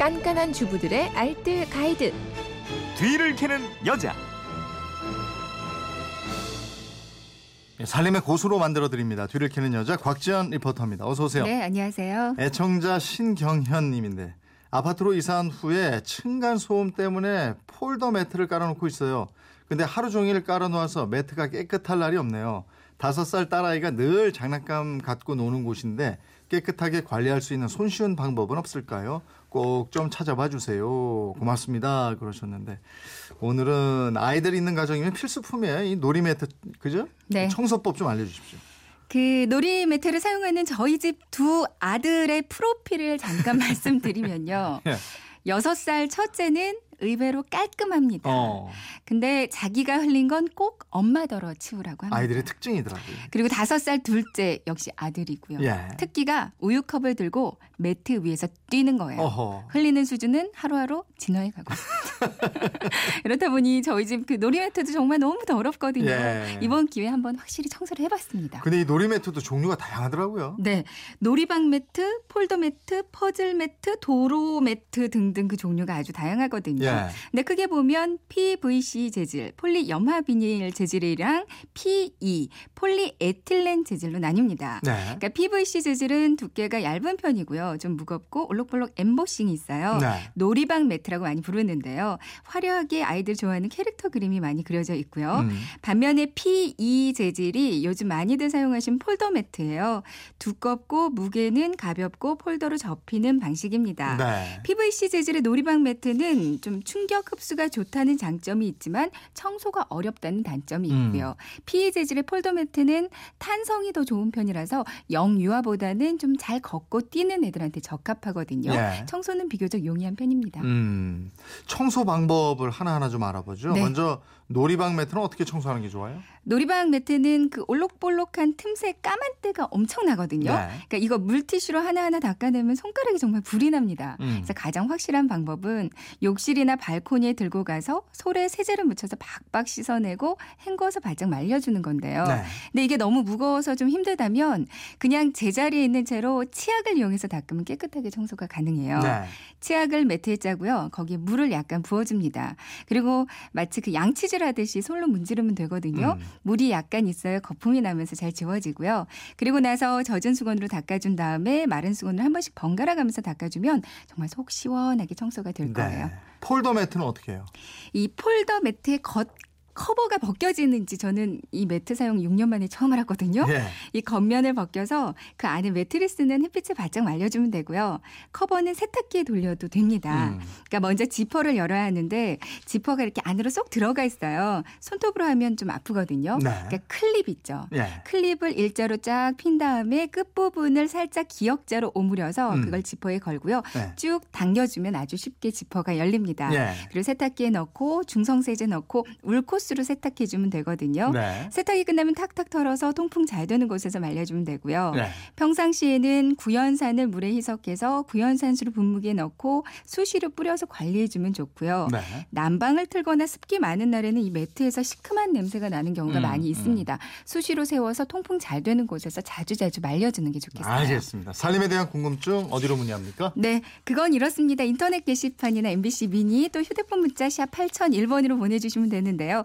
깐깐한 주부들의 알뜰 가이드. 뒤를 캐는 여자. 예, 살림의 고수로 만들어 드립니다. 뒤를 캐는 여자 곽지연 리포터입니다. 어서 오세요. 네, 안녕하세요. 애청자 신경현 님인데 아파트로 이사한 후에 층간 소음 때문에 폴더 매트를 깔아놓고 있어요. 근데 하루 종일 깔아놓아서 매트가 깨끗할 날이 없네요. 다섯 살 딸아이가 늘 장난감 갖고 노는 곳인데 깨끗하게 관리할 수 있는 손쉬운 방법은 없을까요? 꼭 좀 찾아봐 주세요. 고맙습니다. 그러셨는데 오늘은 아이들 있는 가정이면 필수품이에요. 이 놀이 매트 그죠? 네. 청소법 좀 알려 주십시오. 그 놀이 매트를 사용하는 저희 집 두 아들의 프로필을 잠깐 말씀드리면요. 예. 여섯 살 첫째는 의외로 깔끔합니다. 어, 근데 자기가 흘린 건 꼭 엄마더러 치우라고 합니다. 아이들의 특징이더라고요. 그리고 다섯 살 둘째 역시 아들이고요. 예. 특기가 우유컵을 들고 매트 위에서 뛰는 거예요. 어허. 흘리는 수준은 하루하루 진화해 가고 있습니다. 이렇다 보니 저희 집 그 놀이 매트도 정말 너무 더럽거든요. 예. 이번 기회에 한번 확실히 청소를 해봤습니다. 근데 이 놀이 매트도 종류가 다양하더라고요. 네. 놀이방 매트, 폴더 매트, 퍼즐 매트, 도로 매트 등등 그 종류가 아주 다양하거든요. 예. 근데 크게 보면 PVC 재질, 폴리 염화 비닐 재질이랑 PE, 폴리에틸렌 재질로 나뉩니다. 네. 그러니까 PVC 재질은 두께가 얇은 편이고요. 좀 무겁고 올록볼록 엠보싱이 있어요. 네. 놀이방 매트라고 많이 부르는데요. 화려하게 아이들 좋아하는 캐릭터 그림이 많이 그려져 있고요. 음. 반면에 PE 재질이 요즘 많이들 사용하신 폴더 매트예요. 두껍고 무게는 가볍고 폴더로 접히는 방식입니다. 네. PVC 재질의 놀이방 매트는 좀 충격 흡수가 좋다는 장점이 있지만 청소가 어렵다는 단점이 음. 있고요. PE 재질의 폴더 매트는 탄성이 더 좋은 편이라서 영유아보다는 좀 잘 걷고 뛰는 애들한테 적합하거든요. 예. 청소는 비교적 용이한 편입니다. 음. 청소 방법을 하나하나 좀 알아보죠. 네. 먼저 놀이방 매트는 어떻게 청소하는 게 좋아요? 놀이방 매트는 그 올록볼록한 틈새 까만 때가 엄청나거든요. 네. 그러니까 이거 물티슈로 하나하나 닦아내면 손가락이 정말 불이 납니다. 음. 그래서 가장 확실한 방법은 욕실이나 발코니에 들고 가서 솔에 세제를 묻혀서 박박 씻어내고 헹궈서 바짝 말려주는 건데요. 네. 근데 이게 너무 무거워서 좀 힘들다면 그냥 제자리에 있는 채로 치약을 이용해서 닦으면 깨끗하게 청소가 가능해요. 네. 치약을 매트에 짜고요. 거기에 물을 약간 부어줍니다. 그리고 마치 그 양치질 하듯이 솔로 문지르면 되거든요. 음. 물이 약간 있어야 거품이 나면서 잘 지워지고요. 그리고 나서 젖은 수건으로 닦아준 다음에 마른 수건을 한 번씩 번갈아 가면서 닦아주면 정말 속 시원하게 청소가 될 거예요. 네. 폴더 매트는 어떻게 해요? 이 폴더 매트의 겉 커버가 벗겨지는지 저는 이 매트 사용 6년 만에 처음 알았거든요. 예. 이 겉면을 벗겨서 그 안에 매트리스는 햇빛에 바짝 말려주면 되고요. 커버는 세탁기에 돌려도 됩니다. 음. 그러니까 먼저 지퍼를 열어야 하는데 지퍼가 이렇게 안으로 쏙 들어가 있어요. 손톱으로 하면 좀 아프거든요. 네. 그러니까 클립 있죠. 예. 클립을 일자로 쫙 핀 다음에 끝부분을 살짝 기역자로 오므려서 음. 그걸 지퍼에 걸고요. 네. 쭉 당겨주면 아주 쉽게 지퍼가 열립니다. 예. 그리고 세탁기에 넣고 중성세제 넣고 울코스 로 세탁해 주면 되거든요. 네. 세탁이 끝나면 탁탁 털어서 통풍 잘 되는 곳에서 말려주면 되고요. 네. 평상시에는 구연산을 물에 희석해서 구연산수로 분무기에 넣고 수시로 뿌려서 관리해 주면 좋고요. 네. 난방을 틀거나 습기 많은 날에는 이 매트에서 시큼한 냄새가 나는 경우가 음, 많이 있습니다. 수시로 세워서 통풍 잘 되는 곳에서 자주자주 말려주는 게 좋겠어요. 알겠습니다. 살림에 대한 궁금증 어디로 문의합니까? 네, 그건 이렇습니다. 인터넷 게시판이나 MBC 미니 또 휴대폰 문자 샵 8001번으로 보내주시면 되는데요.